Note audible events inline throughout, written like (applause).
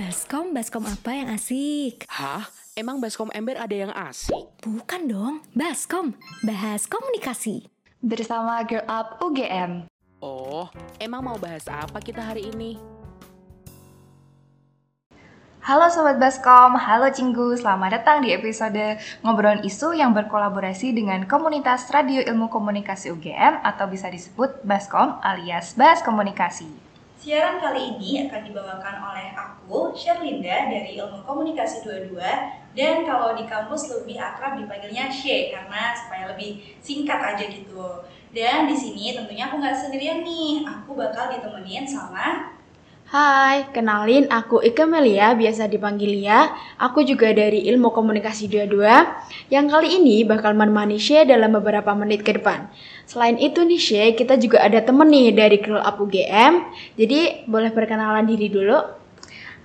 Baskom, baskom apa yang asik? Hah? Emang Baskom Ember ada yang asik? Bukan dong, baskom, bahas komunikasi. bersama Girl Up UGM. Oh, emang mau bahas apa kita hari ini? Halo Sobat Baskom, halo Cinggu, selamat datang di episode Ngobrolin Isu yang berkolaborasi dengan komunitas Radio Ilmu Komunikasi UGM atau bisa disebut Baskom alias Bas Komunikasi. Siaran kali ini akan dibawakan oleh aku, Sherlinda dari Ilmu Komunikasi 22 dan kalau di kampus lebih akrab dipanggilnya She karena supaya lebih singkat aja gitu. Dan di sini tentunya aku nggak sendirian nih, aku bakal ditemenin sama Hai, kenalin aku Ika Melia, biasa dipanggil Lia. Aku juga dari Ilmu Komunikasi 22, yang kali ini bakal menemani Shay dalam beberapa menit ke depan. Selain itu nih Shay, kita juga ada temen nih dari Girl Up UGM, jadi boleh perkenalan diri dulu.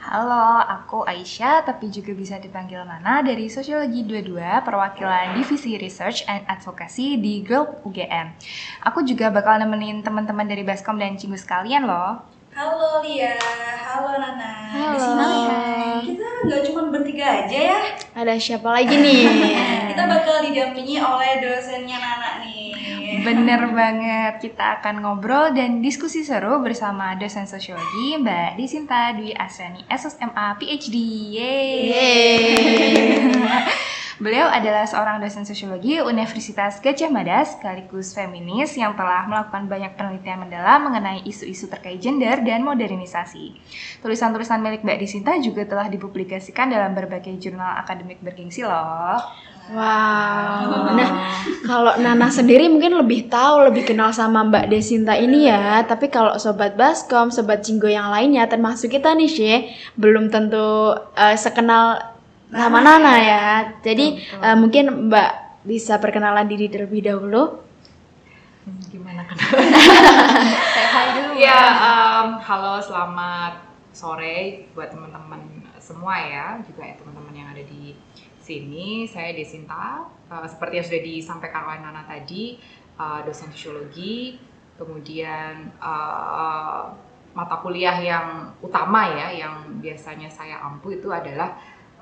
Halo, aku Aisyah, tapi juga bisa dipanggil Nana dari Sosiologi 22, perwakilan Divisi Research and Advocacy di Girl UGM. Aku juga bakal nemenin teman-teman dari Baskom dan Cinggu sekalian loh. Halo Lia, halo Nana. Di Halo. sini kita nggak cuma bertiga aja ya, Ada siapa lagi nih? (laughs) kita bakal didampingi oleh dosennya Nana nih. Bener banget, kita akan ngobrol dan diskusi seru bersama dosen sosiologi Mbak Disinta Dwi Aseni SSMA PhD. Yeay. (laughs) Beliau adalah seorang dosen sosiologi Universitas Gajah Mada sekaligus feminis yang telah melakukan banyak penelitian mendalam mengenai isu-isu terkait gender dan modernisasi. Tulisan-tulisan milik Mbak Disinta juga telah dipublikasikan dalam berbagai jurnal akademik bergengsi loh. Wow. Nah, kalau Nana sendiri mungkin lebih tahu, lebih kenal sama Mbak Desinta ini ya. Tapi kalau sobat Baskom, sobat Cinggo yang lainnya, termasuk kita nih Shay, belum tentu eh, sekenal sama Nana ya. Jadi eh, mungkin Mbak bisa perkenalan diri terlebih dahulu. gimana (laughs) hi dulu. ya, em, halo selamat sore buat teman-teman semua ya, juga ya teman-teman yang ada di sini. Saya Desinta, Eh, seperti yang sudah disampaikan oleh Nana tadi, eh, dosen sosiologi, kemudian eh, mata kuliah yang utama ya, yang biasanya saya ampu itu adalah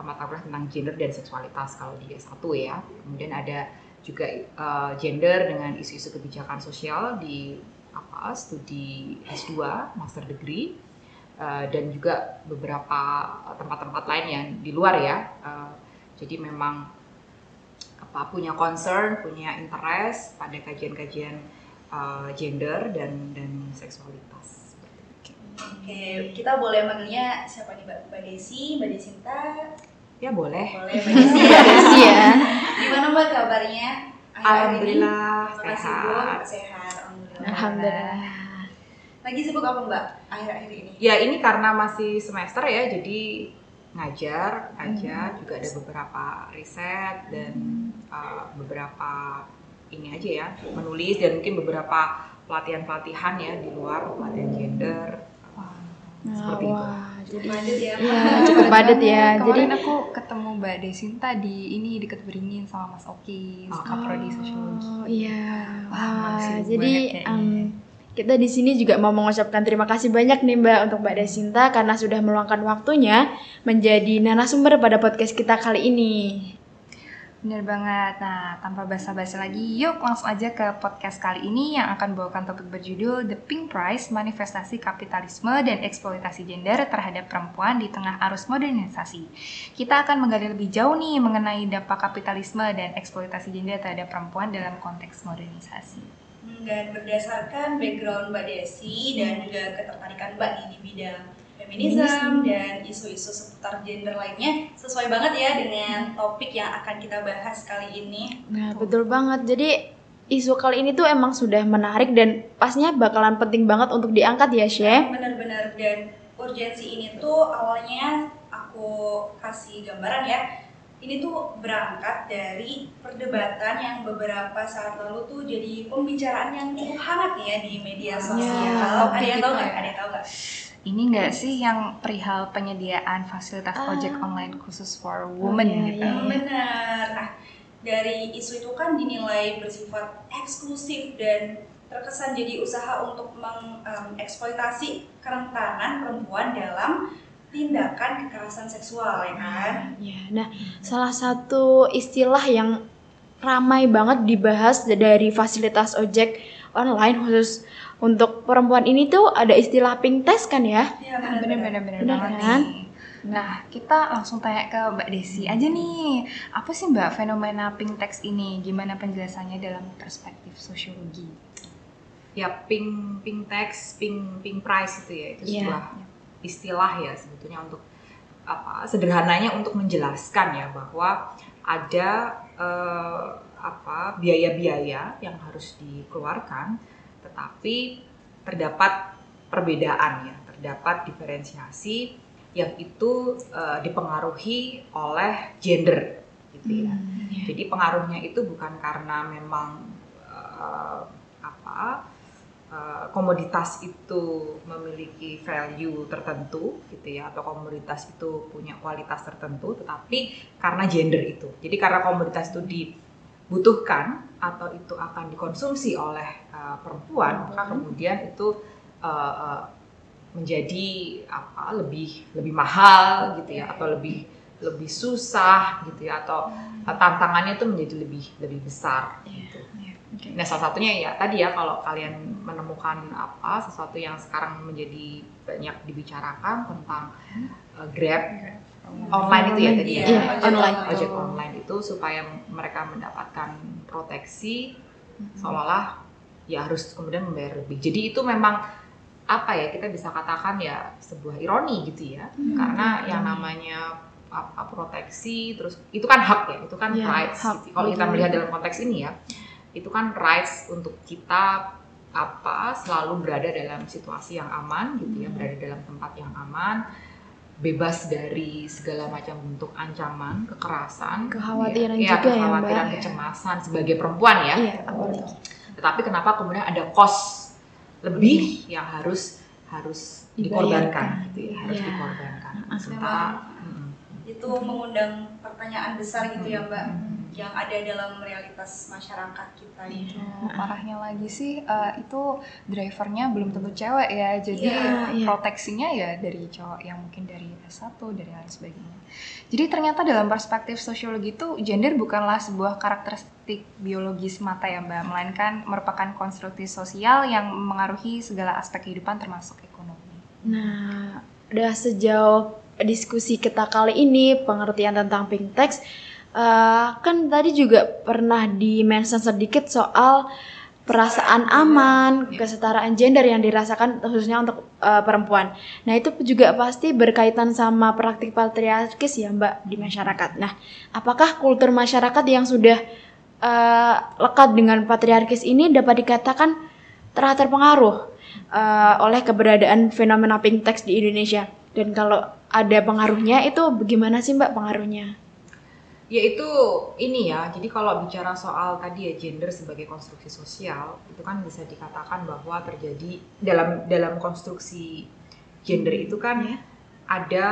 mata kuliah tentang gender dan seksualitas kalau di S1 ya. Kemudian ada juga eh, gender dengan isu-isu kebijakan sosial di apa studi S2 master degree eh, dan juga beberapa tempat-tempat lain yang di luar ya Eh, jadi memang apa punya concern punya interest pada kajian-kajian eh, gender dan dan seksualitas Oke, kita boleh manggilnya siapa nih Mbak? Mbak Desi, Mbak Desinta, ya boleh boleh Mbak Desi (laughs) ya. Iya. Gimana Mbak kabarnya? ini? alhamdulillah Bu, sehat sehat. Alhamdulillah. Alhamdulillah. Lagi sibuk apa Mbak akhir-akhir ini? ya ini karena masih semester ya jadi ngajar ngajar juga ada beberapa riset dan uh, beberapa ini aja ya menulis dan mungkin beberapa pelatihan-pelatihan ya di luar pelatihan gender Nah, seperti itu. wah, jadi Padat ya. Iya, cukup padat ya. Jadi Kemarin aku ketemu Mbak Desinta di ini deket Beringin sama Mas Oki, Oh. Kaprodi Sosiologi. Oh iya. Wah, jadi kita di sini juga mau mengucapkan terima kasih banyak nih Mbak untuk Mbak Desinta karena sudah meluangkan waktunya menjadi narasumber pada podcast kita kali ini. Bener banget. Nah, tanpa basa-basi lagi, yuk langsung aja ke podcast kali ini yang akan bawakan topik berjudul The Pink Price, Manifestasi Kapitalisme dan Eksploitasi Gender Terhadap Perempuan di Tengah Arus Modernisasi. Kita akan menggali lebih jauh nih mengenai dampak kapitalisme dan eksploitasi gender terhadap perempuan dalam konteks modernisasi. Dan berdasarkan background Mbak Desi dan juga ketertarikan Mbak di bidang feminisme dan isu-isu seputar gender lainnya sesuai banget ya dengan topik yang akan kita bahas kali ini. Nah, betul banget. Jadi isu kali ini tuh emang sudah menarik dan pasnya bakalan penting banget untuk diangkat ya, Syekh. Benar-benar dan urgensi ini tuh awalnya aku kasih gambaran ya. Ini tuh berangkat dari perdebatan yang beberapa saat lalu tuh jadi pembicaraan yang cukup hangat ya di media sosial. topik Ada yang tahu itu nggak? ya. Ada yang tahu nggak? Ini enggak sih yang perihal penyediaan fasilitas Ah. ojek online khusus for women iya, gitu? iya. Benar. Nah, dari isu itu kan dinilai bersifat eksklusif dan terkesan jadi usaha untuk mengeksploitasi kerentanan perempuan dalam tindakan kekerasan seksual ya kan. Ya, nah salah satu istilah yang ramai banget dibahas dari fasilitas ojek online khusus untuk perempuan ini tuh ada istilah pink test kan ya? Iya Nah, Bener banget kan? nih. Nah, kita langsung tanya ke Mbak Desi aja nih. Apa sih Mbak fenomena pink text ini? Gimana penjelasannya dalam perspektif sosiologi? Ya pink pink tax, pink pink price itu ya itu Iya. sebuah istilah ya sebetulnya untuk apa sederhananya untuk menjelaskan ya bahwa ada eh, apa biaya-biaya yang harus dikeluarkan tetapi terdapat perbedaan ya terdapat diferensiasi yang itu eh, dipengaruhi oleh gender gitu ya. Jadi pengaruhnya itu bukan karena memang eh, apa eh, komoditas itu memiliki value tertentu gitu ya atau komoditas itu punya kualitas tertentu tetapi karena gender itu. Jadi karena komoditas itu dibutuhkan atau itu akan dikonsumsi oleh eh, perempuan maka kemudian itu eh, eh, menjadi apa lebih lebih mahal gitu ya atau lebih lebih susah gitu ya atau eh, tantangannya itu menjadi lebih lebih besar gitu. Nah salah satunya ya tadi ya kalau kalian menemukan apa sesuatu yang sekarang menjadi banyak dibicarakan tentang uh, Grab online itu ya tadi ya? Iya, ojek online. ojek online itu supaya mereka mendapatkan proteksi seolah-olah ya harus kemudian membayar lebih. Jadi itu memang apa ya kita bisa katakan ya sebuah ironi gitu ya. Karena yang namanya apa proteksi terus itu kan hak ya itu kan Iya, rights kalau kita melihat dalam konteks ini ya itu kan rights untuk kita apa selalu berada dalam situasi yang aman gitu ya berada dalam tempat yang aman bebas dari segala macam bentuk ancaman kekerasan. Kekhawatiran ya, juga ya, kekhawatiran Mbak. kecemasan sebagai perempuan ya. Iya, apalagi. tetapi kenapa kemudian ada cost lebih yang harus harus Dibayarkan. dikorbankan? gitu ya. Harus Iya. dikorbankan. Sementara Itu mengundang pertanyaan besar gitu ya Mbak yang ada dalam realitas masyarakat kita gitu. Parahnya lagi sih eh, itu drivernya belum tentu cewek ya. Jadi Iya, iya. proteksinya ya dari cowok yang mungkin dari S1 dari lain sebagainya. Jadi ternyata dalam perspektif sosiologi itu gender bukanlah sebuah karakteristik biologis mata ya Mbak, melainkan merupakan konstruksi sosial yang mengaruhi segala aspek kehidupan termasuk ekonomi. Nah, udah sejauh diskusi kita kali ini pengertian tentang pink text eh, kan tadi juga pernah di-mention sedikit soal perasaan aman, kesetaraan gender yang dirasakan khususnya untuk eh, perempuan. Nah, itu juga pasti berkaitan sama praktik patriarkis ya, Mbak, di masyarakat. Nah, apakah kultur masyarakat yang sudah eh, lekat dengan patriarkis ini dapat dikatakan telah terpengaruh eh, oleh keberadaan fenomena pink text di Indonesia. Dan kalau ada pengaruhnya itu bagaimana sih Mbak pengaruhnya? Yaitu ini ya jadi kalau bicara soal tadi ya gender sebagai konstruksi sosial itu kan bisa dikatakan bahwa terjadi dalam dalam konstruksi gender itu kan Ya. ada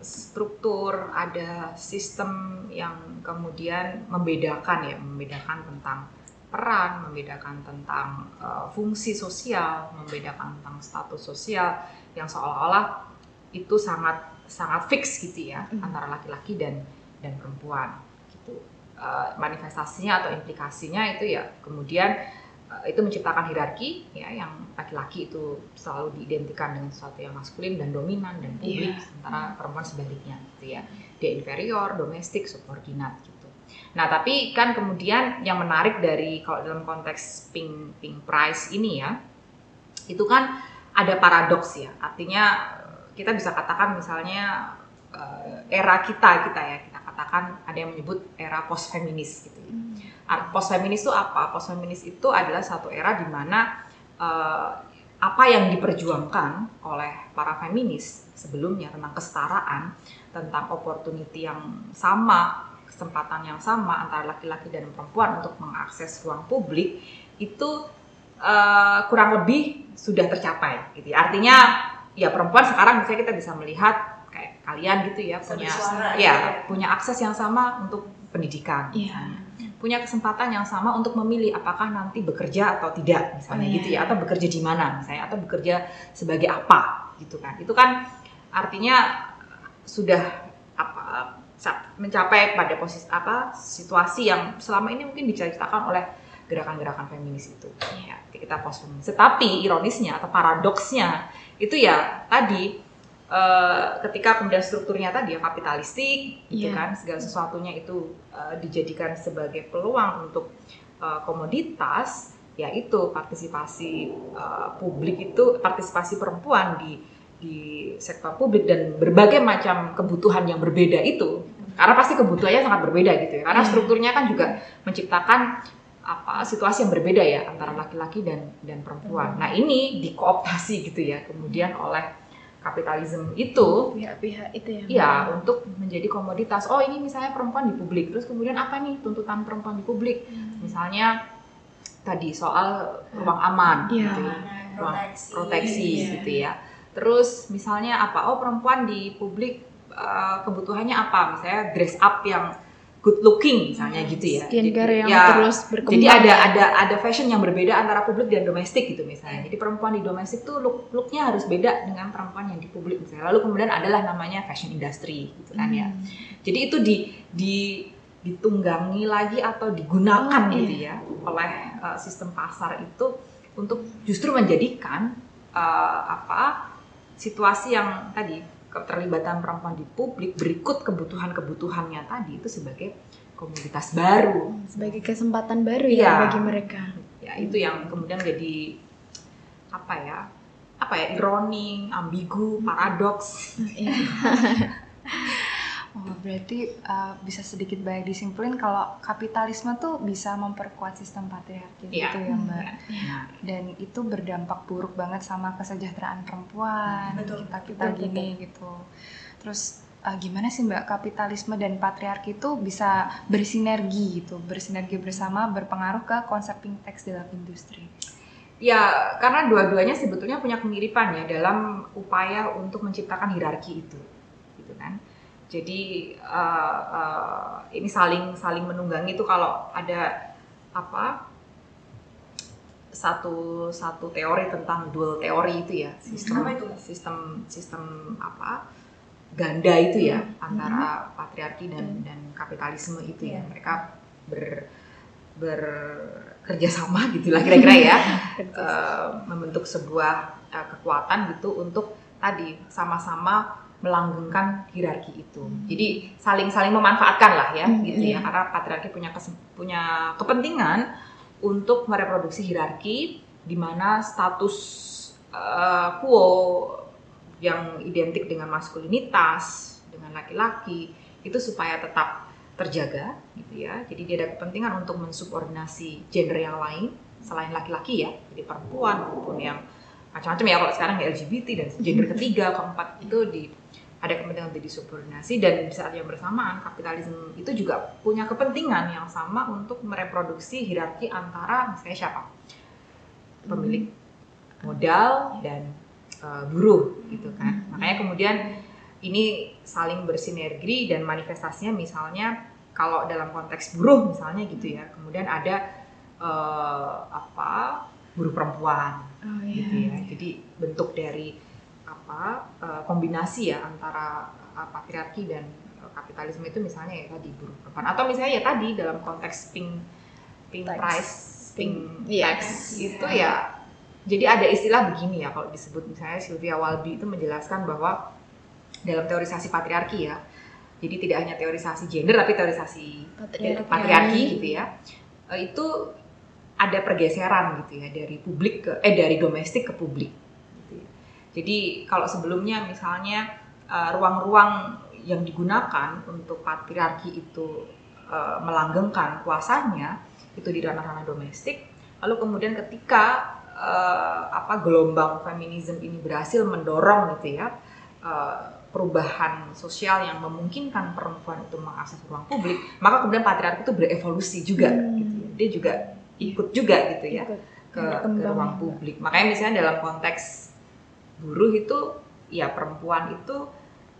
struktur ada sistem yang kemudian membedakan ya membedakan tentang peran membedakan tentang uh, fungsi sosial membedakan tentang status sosial yang seolah-olah itu sangat sangat fix gitu ya antara laki-laki dan dan perempuan gitu. Eh, manifestasinya atau implikasinya itu ya kemudian eh, itu menciptakan hierarki ya yang laki-laki itu selalu diidentikan dengan sesuatu yang maskulin dan dominan dan publik sementara perempuan sebaliknya gitu ya. Dia inferior domestik subordinat gitu. Nah tapi kan kemudian yang menarik dari kalau dalam konteks pink pink price ini ya itu kan ada paradoks ya. Artinya kita bisa katakan misalnya eh, era kita kita ya kita katakan ada yang menyebut era post feminis gitu ya. Post feminis itu apa? Post feminis itu adalah satu era di mana eh, apa yang diperjuangkan oleh para feminis sebelumnya tentang kesetaraan, tentang opportunity yang sama, kesempatan yang sama antara laki-laki dan perempuan untuk mengakses ruang publik itu eh, kurang lebih sudah tercapai gitu ya. Artinya ya perempuan sekarang misalnya kita bisa melihat kalian gitu ya punya bersuara, ya ya. punya akses yang sama untuk pendidikan Iya. misalnya. punya kesempatan yang sama untuk memilih apakah nanti bekerja atau tidak misalnya Oh, iya. gitu ya atau bekerja di mana misalnya atau bekerja sebagai apa gitu kan itu kan artinya sudah apa mencapai pada posisi apa situasi yang selama ini mungkin diceritakan oleh gerakan-gerakan feminis itu ya kita post feminis tetapi ironisnya atau paradoksnya itu ya tadi eh, ketika kemudian strukturnya tadi ya kapitalistik gitu Iya. kan segala sesuatunya itu eh, dijadikan sebagai peluang untuk eh, komoditas yaitu partisipasi eh, publik itu partisipasi perempuan di di sektor publik dan berbagai macam kebutuhan yang berbeda itu karena pasti kebutuhannya sangat berbeda gitu ya karena Iya. strukturnya kan juga menciptakan apa situasi yang berbeda ya antara laki-laki dan dan perempuan. Nah ini dikooptasi gitu ya kemudian oleh kapitalisme itu Pihak-pihak itu ya. ya untuk menjadi komoditas. Oh ini misalnya perempuan di publik, terus kemudian apa nih tuntutan perempuan di publik? Misalnya tadi soal ruang aman, Iya. gitu ya. Ruang proteksi, proteksi Iya. gitu ya. Terus misalnya apa? Oh perempuan di publik eh, kebutuhannya apa? Misalnya dress up yang good looking misalnya gitu ya. Skincare Jadi- yang ya, terus berkembang. Jadi ada ada ada fashion yang berbeda antara publik dan domestik gitu misalnya. Jadi perempuan di domestik tuh look looknya harus beda dengan perempuan yang di publik misalnya. Lalu kemudian adalah namanya fashion industry gitu kan ya. Hmm. Jadi itu di di ditunggangi lagi atau digunakan Oh, gitu ya oleh uh, sistem pasar itu untuk justru menjadikan uh, apa situasi yang tadi keterlibatan perempuan di publik berikut kebutuhan-kebutuhannya tadi itu sebagai komoditas baru. sebagai kesempatan baru Iya. ya bagi mereka. Ya itu yang kemudian jadi apa ya? Apa ya? Ironi, ambigu, paradoks. Iya. (laughs) Oh, berarti uh, bisa sedikit banyak disimpulin kalau kapitalisme tuh bisa memperkuat sistem patriarki Iya. gitu ya Mbak. Nah, Dan itu berdampak buruk banget sama kesejahteraan perempuan Betul. kita kita Betul, gini gitu. Terus uh, gimana sih Mbak kapitalisme dan patriarki itu bisa bersinergi gitu, bersinergi bersama berpengaruh ke konsepting teks dalam industri. Ya, karena dua-duanya sebetulnya punya kemiripan ya dalam upaya untuk menciptakan hierarki itu, gitu kan. Jadi eh, eh, ini saling saling menunggangi itu kalau ada apa satu satu teori tentang dual teori itu ya. Sistem Apa itu? sistem sistem apa ganda itu ya antara patriarki dan dan kapitalisme itu ya. Iya. mereka ber bekerja sama (laughs) gitulah kira-kira ya. Eh, membentuk sebuah eh, kekuatan gitu untuk tadi sama-sama melanggengkan hierarki itu. Jadi saling-saling memanfaatkan lah ya Hmm, gitu iya. ya karena patriarki punya punya kepentingan untuk mereproduksi hierarki di mana status eh, quo yang identik dengan maskulinitas dengan laki-laki itu supaya tetap terjaga gitu ya. Jadi dia ada kepentingan untuk mensubordinasi gender yang lain selain laki-laki ya, jadi perempuan maupun yang macam-macam ya kalau sekarang ya LGBT dan gender ketiga, keempat itu di ada kepentingan untuk disubordinasi dan di saat yang bersamaan kapitalisme itu juga punya kepentingan yang sama untuk mereproduksi hierarki antara misalnya siapa? Pemilik modal dan uh, buruh gitu kan. Makanya kemudian ini saling bersinergi dan manifestasinya misalnya kalau dalam konteks buruh misalnya gitu ya kemudian ada uh, apa buruh perempuan Oh gitu iya. ya. Jadi bentuk dari apa eh, kombinasi ya antara eh, patriarki dan eh, kapitalisme itu misalnya ya tadi buruh perempuan atau misalnya ya tadi dalam konteks pink pink Tax. price pink Iya. tax itu ya jadi ada istilah begini ya kalau disebut misalnya Sylvia Walby itu menjelaskan bahwa dalam teorisasi patriarki ya jadi tidak hanya teorisasi gender tapi teorisasi Patriarki. patriarki gitu ya itu ada pergeseran gitu ya dari publik ke eh dari domestik ke publik gitu ya. jadi kalau sebelumnya misalnya eh, ruang-ruang yang digunakan untuk patriarki itu eh, melanggengkan kuasanya itu di ranah-ranah domestik lalu kemudian ketika eh, apa gelombang feminisme ini berhasil mendorong gitu ya eh, perubahan sosial yang memungkinkan perempuan itu mengakses ruang publik maka kemudian patriarki itu berevolusi juga Hmm. gitu ya. dia juga ikut juga gitu ya Ikut. ke, ke ruang publik makanya misalnya dalam konteks buruh itu ya perempuan itu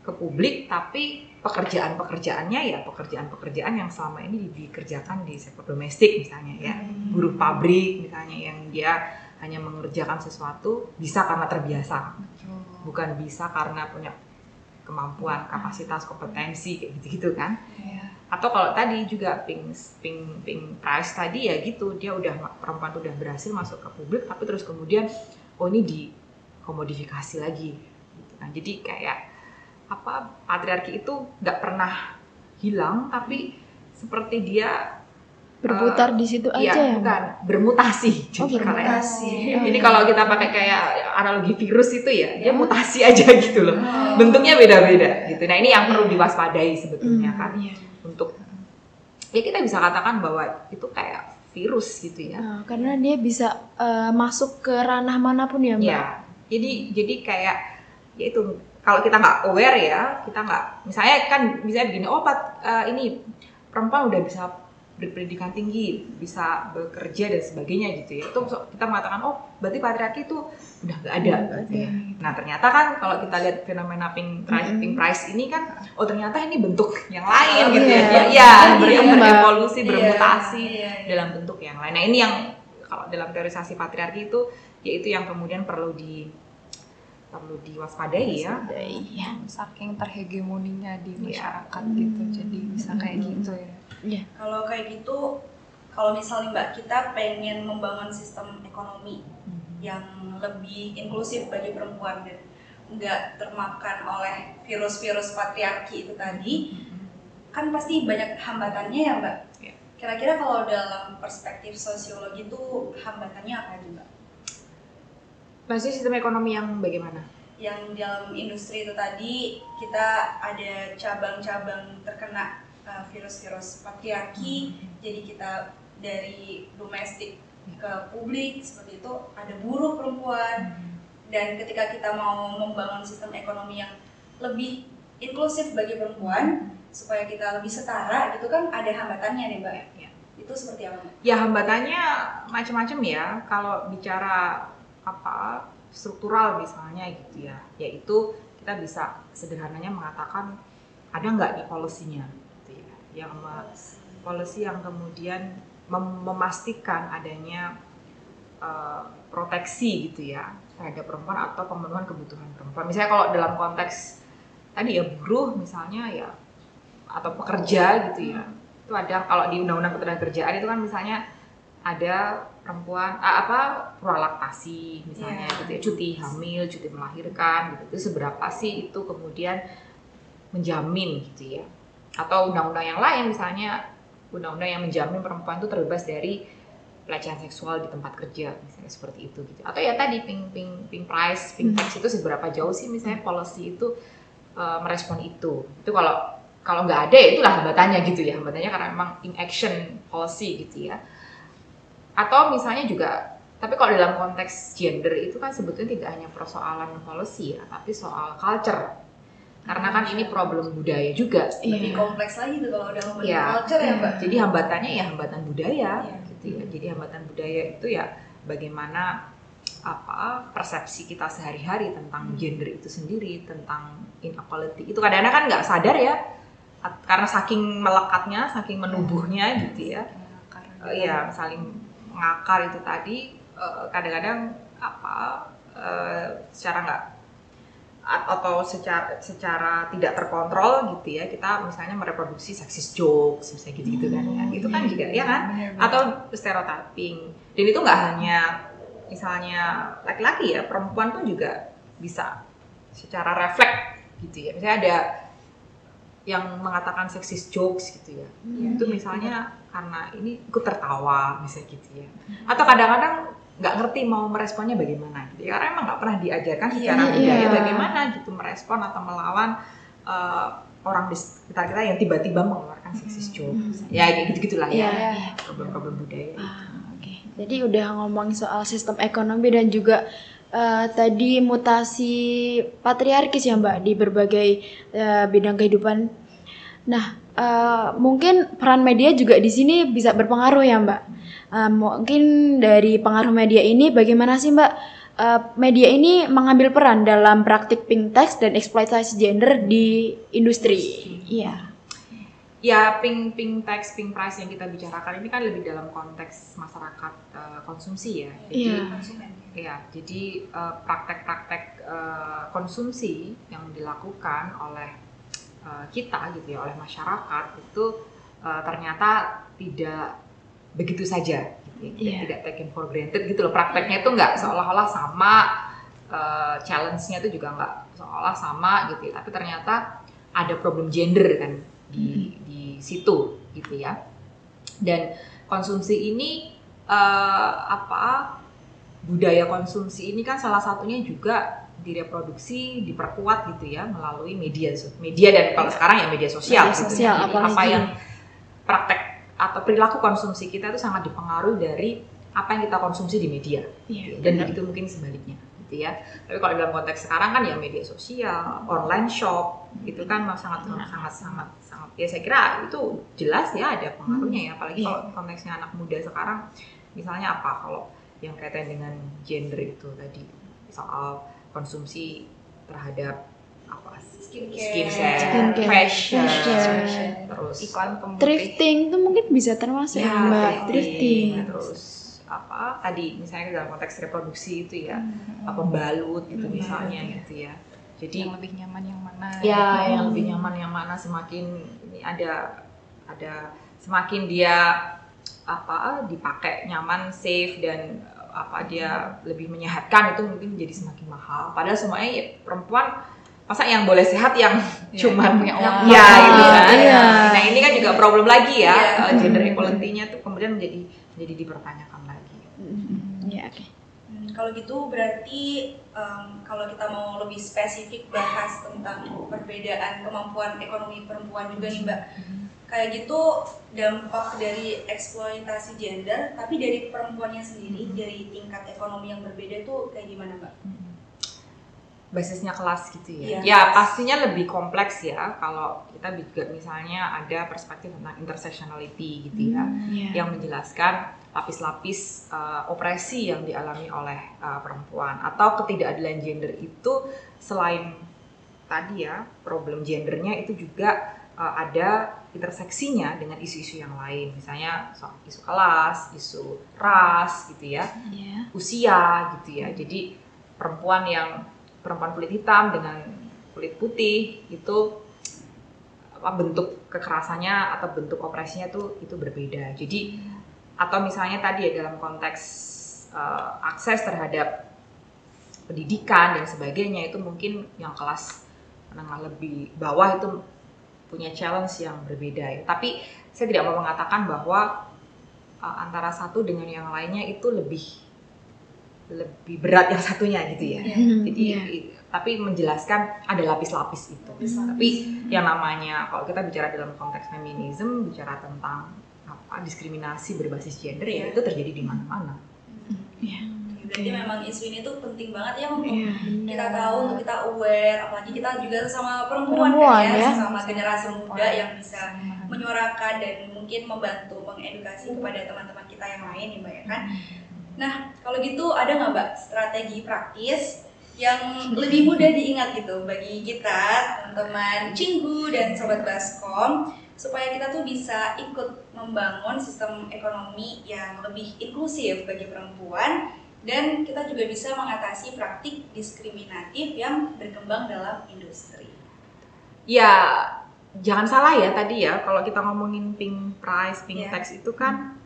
ke publik tapi pekerjaan-pekerjaannya ya pekerjaan-pekerjaan yang selama ini di- dikerjakan di sektor domestik misalnya ya Hmm. buruh pabrik misalnya yang dia hanya mengerjakan sesuatu bisa karena terbiasa bukan bisa karena punya kemampuan, kapasitas, kompetensi kayak gitu-gitu kan. Iya. Atau kalau tadi juga pink pink pink price tadi ya gitu, dia udah perempuan tuh udah berhasil masuk ke publik tapi terus kemudian oh ini di komodifikasi lagi gitu kan. Jadi kayak apa patriarki itu nggak pernah hilang tapi seperti dia Berputar di situ aja Iya, ya, Mbak? bukan bermutasi. Oh, Jadi kalau ya- bermutasi. (laughs) Ini kalau kita pakai kayak analogi virus itu ya, dia mutasi aja gitu loh. Oh. Bentuknya beda-beda gitu. Nah, ini yang perlu diwaspadai sebetulnya Hmm, kan iya. Untuk ya kita bisa katakan bahwa itu kayak virus gitu ya. Nah, karena dia bisa eh, masuk ke ranah mana pun ya, Mbak. Ya, jadi jadi kayak ya itu kalau kita nggak aware ya, kita nggak misalnya kan misalnya begini, oh Pat, eh, ini perempuan udah bisa berpendidikan tinggi, bisa bekerja dan sebagainya gitu ya. Itu kita mengatakan oh berarti patriarki itu udah nggak ada. Nggak gitu ya. ada. Nah ternyata kan kalau kita lihat fenomena pink price, Mm-mm. pink price ini kan, oh ternyata ini bentuk yang lain Oh, gitu ya. iya. Dia ya Iya, ber- Mbak. berevolusi, bermutasi iya. dalam bentuk yang lain. Nah ini yang kalau dalam teorisasi patriarki itu yaitu yang kemudian perlu di perlu diwaspadai ya. Iya. Saking terhegemoninya di masyarakat gitu, jadi bisa kayak gitu ya. Kalau kayak gitu, kalau misalnya Mbak kita pengen membangun sistem ekonomi yang lebih inklusif bagi perempuan dan nggak termakan oleh virus-virus patriarki itu tadi, kan pasti banyak hambatannya ya Mbak. Iya. Kira-kira kalau dalam perspektif sosiologi itu hambatannya apa aja Mbak? Maksudnya sistem ekonomi yang bagaimana? Yang dalam industri itu tadi kita ada cabang-cabang terkena virus-virus patriarki, jadi kita dari domestik ke publik seperti itu ada buruh perempuan dan ketika kita mau membangun sistem ekonomi yang lebih inklusif bagi perempuan supaya kita lebih setara itu kan ada hambatannya nih mbak Ya. itu seperti apa mbak? Ya hambatannya macam-macam ya. Kalau bicara apa struktural misalnya gitu ya, yaitu kita bisa sederhananya mengatakan ada nggak nih polisinya, ya, yang me- policy yang kemudian mem- memastikan adanya eh, proteksi gitu ya terhadap perempuan atau pemenuhan kebutuhan perempuan. Misalnya kalau dalam konteks tadi ya buruh misalnya ya atau pekerja gitu ya itu ada kalau di undang-undang ketenagakerjaan itu kan misalnya ada perempuan ah, apa prolaktasi misalnya Iya. gitu ya cuti hamil cuti melahirkan gitu itu seberapa sih itu kemudian menjamin gitu ya atau undang-undang yang lain misalnya undang-undang yang menjamin perempuan itu terbebas dari pelecehan seksual di tempat kerja misalnya seperti itu gitu. Atau ya tadi pink pink pink price pink tax itu seberapa jauh sih misalnya policy itu uh, merespon itu? Itu kalau kalau nggak ada ya itulah hambatannya gitu ya. Hambatannya karena memang inaction policy gitu ya. Atau misalnya juga tapi kalau dalam konteks gender itu kan sebetulnya tidak hanya persoalan policy ya tapi soal culture karena kan ini problem budaya juga lebih Iya. kompleks lagi tuh kalau udah ngomongin Iya. culture ya mbak jadi hambatannya ya hambatan budaya Iya. gitu ya. Jadi hambatan budaya itu ya bagaimana apa persepsi kita sehari-hari tentang gender itu sendiri, tentang inequality. Itu kadang-kadang kan nggak sadar ya karena saking melekatnya, saking menubuhnya gitu ya. Karena Eh, ya saling mengakar itu tadi eh, kadang-kadang apa eh, secara nggak atau secara secara tidak terkontrol gitu ya kita misalnya mereproduksi seksis jokes misalnya gitu gitu kan ya. itu kan juga ya kan? atau stereotyping. Dan itu nggak hanya misalnya laki-laki ya perempuan pun juga bisa secara refleks gitu ya. Misalnya ada yang mengatakan seksis jokes gitu ya. Itu misalnya karena ini ikut tertawa misalnya gitu ya. Atau kadang-kadang nggak ngerti mau meresponnya bagaimana gitu ya karena emang nggak pernah diajarkan secara Iya. budaya Iya. bagaimana gitu merespon atau melawan eh, orang di sekitar kita yang tiba-tiba mengeluarkan seksis jokes ya kayak gitu gitulah ya Iya. problem-problem budaya Ah, Oke, jadi udah ngomong soal sistem ekonomi dan juga eh, tadi mutasi patriarkis ya Mbak di berbagai eh, bidang kehidupan. Nah, eh, mungkin peran media juga di sini bisa berpengaruh ya Mbak. Eh, mungkin dari pengaruh media ini bagaimana sih Mbak eh, media ini mengambil peran dalam praktik pink tax dan eksploitasi gender di industri? Iya. ya pink pink tax pink price yang kita bicarakan ini kan lebih dalam konteks masyarakat eh, konsumsi ya jadi Iya. konsumen Ya, jadi eh, praktek-praktek eh, konsumsi yang dilakukan oleh eh, kita gitu ya, oleh masyarakat itu eh, ternyata tidak begitu saja, gitu ya. Tidak- Iya. tidak taken for granted gitu loh. Prakteknya itu nggak seolah-olah sama, eh, challenge-nya itu juga nggak seolah sama gitu ya. Tapi ternyata ada problem gender kan di di situ gitu ya. Dan konsumsi ini eh, apa budaya konsumsi ini kan salah satunya juga direproduksi, diperkuat gitu ya melalui media media dan kalau sekarang ya media sosial. Media gitu. sosial, Jadi apalagi. apa yang praktek atau perilaku konsumsi kita itu sangat dipengaruhi dari apa yang kita konsumsi di media. Iya, dan itu mungkin sebaliknya gitu ya. Tapi kalau dalam konteks sekarang kan ya media sosial, online shop itu kan sangat Iya. sangat sangat sangat ya saya kira itu jelas ya ada pengaruhnya ya apalagi Iya. kalau konteksnya anak muda sekarang misalnya apa kalau yang kaitan dengan gender itu tadi soal konsumsi terhadap apa Skincare. skincare, Skincare, fashion, fashion. terus Iklan pemutih. Thrifting itu mungkin bisa termasuk ya, Mbak. Thrifting. terus apa tadi misalnya dalam konteks reproduksi itu ya Hmm. apa pembalut gitu misalnya gitu ya jadi yang lebih nyaman yang mana? ya yang lebih nyaman yang mana semakin ini ada ada semakin dia apa dipakai nyaman safe dan apa dia lebih menyehatkan itu mungkin jadi semakin mahal. Padahal semuanya ya, perempuan masa yang boleh sehat yang Ya, cuman yang punya uang. ya gitu kan. Iya. nah ini kan juga problem lagi ya eh, gender equality-nya tuh kemudian menjadi jadi dipertanyakan lagi. Iya, oke. Hmm, kalau gitu berarti em, kalau kita mau lebih spesifik bahas tentang perbedaan kemampuan ekonomi perempuan juga nih mbak kayak gitu dampak dari eksploitasi gender tapi dari perempuannya sendiri dari tingkat ekonomi yang berbeda itu kayak gimana mbak? basisnya kelas gitu ya. Iya. Ya pastinya lebih kompleks ya kalau kita juga misalnya ada perspektif tentang intersectionality gitu ya, Iya. yang menjelaskan lapis-lapis uh, opresi yang dialami oleh uh, perempuan atau ketidakadilan gender itu selain tadi ya problem gendernya itu juga uh, ada interseksinya dengan isu-isu yang lain, misalnya soal isu kelas, isu ras gitu ya Iya. usia gitu ya. Jadi perempuan yang perempuan kulit hitam dengan kulit putih itu apa bentuk kekerasannya atau bentuk opresinya tuh itu berbeda. Jadi atau misalnya tadi ya dalam konteks eh, akses terhadap pendidikan dan sebagainya itu mungkin yang kelas menengah lebih bawah itu punya challenge yang berbeda ya. Tapi saya tidak mau mengatakan bahwa uh, antara satu dengan yang lainnya itu lebih lebih berat yang satunya gitu ya. Hmm, Jadi i- tapi menjelaskan ada lapis-lapis itu. Tapi yang namanya kalau kita bicara dalam konteks feminisme bicara tentang apa diskriminasi berbasis gender ya Iya. itu terjadi di mana-mana. Berarti memang isu ini tuh penting banget ya untuk Iya, kita tahu untuk kita aware. Apalagi kita juga sama perempuan, Perempuan, kan ya. ya, sama generasi muda yang bisa menyuarakan dan mungkin membantu mengedukasi kepada teman-teman kita yang lain ya mbak ya kan? Nah kalau gitu ada nggak mbak strategi praktis yang lebih mudah diingat gitu bagi kita teman-teman Cinggu dan sobat Baskom supaya kita tuh bisa ikut membangun sistem ekonomi yang lebih inklusif bagi perempuan dan kita juga bisa mengatasi praktik diskriminatif yang berkembang dalam industri. Ya jangan salah ya tadi ya kalau kita ngomongin pink price, pink Iya. tax itu kan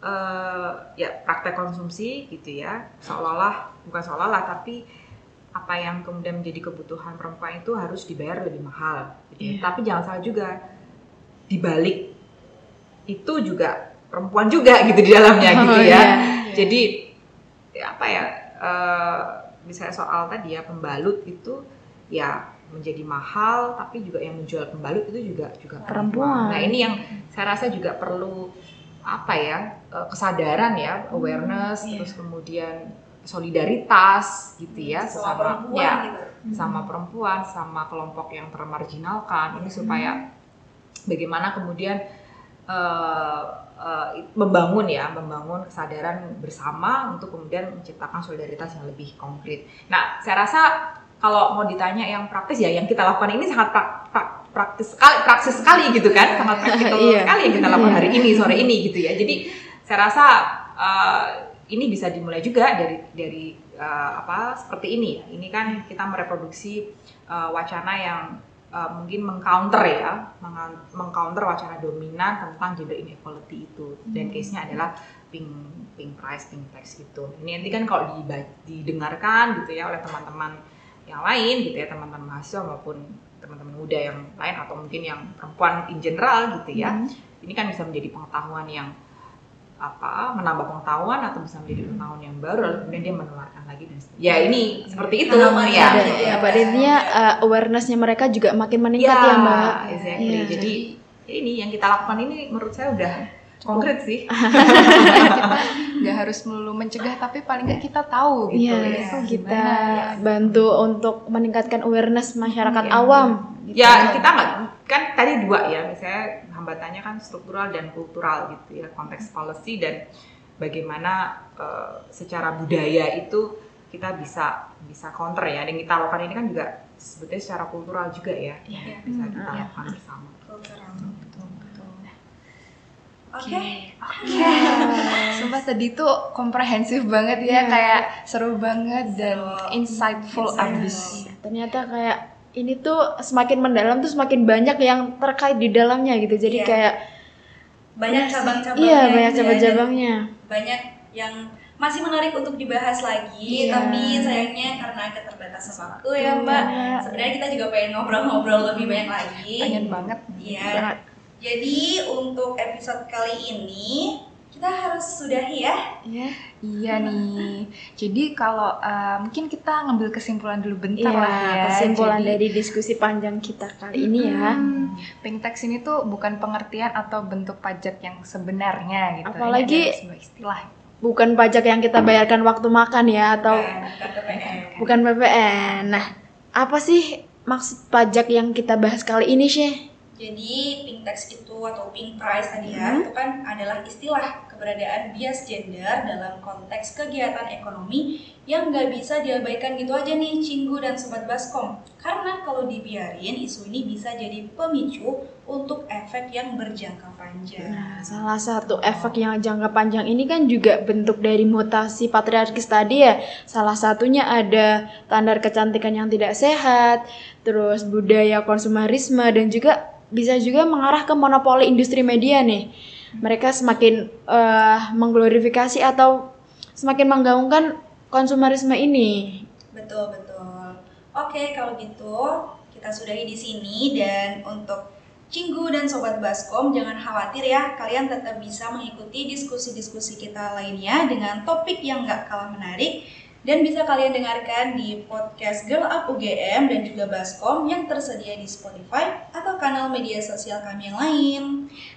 eh, ya praktek konsumsi gitu ya seolah-olah bukan seolah-olah tapi apa yang kemudian menjadi kebutuhan perempuan itu harus dibayar lebih mahal. gitu ya. Iya. Tapi jangan salah juga dibalik itu juga perempuan juga gitu di dalamnya gitu Oh, ya. iya. Jadi ya apa ya eh, misalnya soal tadi ya pembalut itu ya menjadi mahal tapi juga yang menjual pembalut itu juga juga Perempuan. Nah ini yang saya rasa juga perlu apa ya eh, kesadaran ya awareness iya. terus kemudian solidaritas gitu ya sama sesama perempuan ya gitu. sama perempuan sama kelompok yang termarginalkan ini supaya bagaimana kemudian eh, eh, membangun ya membangun kesadaran bersama untuk kemudian menciptakan solidaritas yang lebih konkret. Nah saya rasa kalau mau ditanya yang praktis ya yang kita lakukan ini sangat prak- prak- praktis sekali praktis sekali gitu kan sangat praktikal (laughs) Iya. sekali yang kita lakukan hari ini sore (laughs) ini gitu ya. Jadi saya rasa eh, ini bisa dimulai juga dari dari uh, apa seperti ini ya. Ini kan kita mereproduksi uh, wacana yang uh, mungkin mengcounter ya, mengcounter wacana dominan tentang gender inequality itu. Dan case-nya adalah pink pink price, pink tax itu. Ini nanti kan kalau didengarkan gitu ya oleh teman-teman yang lain gitu ya, teman-teman mahasiswa maupun teman-teman muda yang lain atau mungkin yang perempuan in general gitu ya. Ini kan bisa menjadi pengetahuan yang apa menambah pengetahuan atau bisa menjadi pengetahuan yang baru lalu kemudian dia menularkan lagi dan seterusnya. ya ini seperti itu Harapan ya Ada, Iya, ya, Mbak. pada intinya uh, awarenessnya mereka juga makin meningkat ya, Mbak. exactly. Iya. jadi ya ini yang kita lakukan ini menurut saya udah konkret sih (laughs) kita nggak harus melulu mencegah tapi paling nggak kita tahu gitu Iya, ini tuh kita gimana. bantu untuk meningkatkan awareness masyarakat Iya. awam. gitu. ya kita nggak kan tadi dua ya misalnya hambatannya kan struktural dan kultural gitu ya konteks policy dan bagaimana eh, secara budaya itu kita bisa bisa counter ya dan kita lakukan ini kan juga sebetulnya secara kultural juga ya Iya. bisa kita Iya. lakukan bersama Kultural. Betul, betul. Oke. (laughs) Sumpah tadi tuh komprehensif banget ya, kayak seru banget dan Insightful. abis. Ternyata kayak ini tuh semakin mendalam tuh semakin banyak yang terkait di dalamnya gitu. Jadi Iya. kayak Banyak cabang-cabangnya. iya banyak gitu ya, dan cabang-cabangnya. Banyak yang masih menarik untuk dibahas lagi, Iya. tapi sayangnya karena keterbatasan waktu ya Mbak. Iya. Sebenarnya kita juga pengen ngobrol-ngobrol lebih banyak lagi. Pengen banget. Iya. Jadi untuk episode kali ini kita harus sudahi ya. Iya. Iya nih. Jadi kalau uh, mungkin kita ngambil kesimpulan dulu bentar Iya, lah ya. kesimpulan Jadi, dari diskusi panjang kita kali ini ya. Hmm, pink tax ini tuh bukan pengertian atau bentuk pajak yang sebenarnya gitu. Ini Apalagi- sebuah istilah. Bukan pajak yang kita bayarkan waktu makan ya atau Bukan KPN. bukan PPN. Nah, apa sih maksud pajak yang kita bahas kali ini, Syekh? Jadi pink tax itu atau pink price tadi ya, itu kan adalah istilah keberadaan bias gender dalam konteks kegiatan ekonomi yang nggak bisa diabaikan gitu aja nih Cinggu dan Sobat Baskom. Karena kalau dibiarin isu ini bisa jadi pemicu untuk efek yang berjangka panjang. Nah, salah satu efek yang jangka panjang ini kan juga bentuk dari mutasi patriarkis tadi ya. Salah satunya ada standar kecantikan yang tidak sehat, terus budaya konsumerisme dan juga bisa juga mengarah ke monopoli industri media nih. Mereka semakin eh, mengglorifikasi atau semakin menggaungkan konsumerisme ini. Betul betul. Oke kalau gitu kita sudahi di sini dan untuk Cinggu dan Sobat Baskom jangan khawatir ya kalian tetap bisa mengikuti diskusi-diskusi kita lainnya dengan topik yang nggak kalah menarik dan bisa kalian dengarkan di podcast Girl Up UGM dan juga Baskom yang tersedia di Spotify atau kanal media sosial kami yang lain.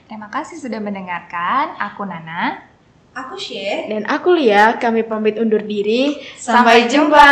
Terima kasih sudah mendengarkan. Aku Nana. Aku Syekh. Dan aku Lia, kami pamit undur diri. Sampai jumpa.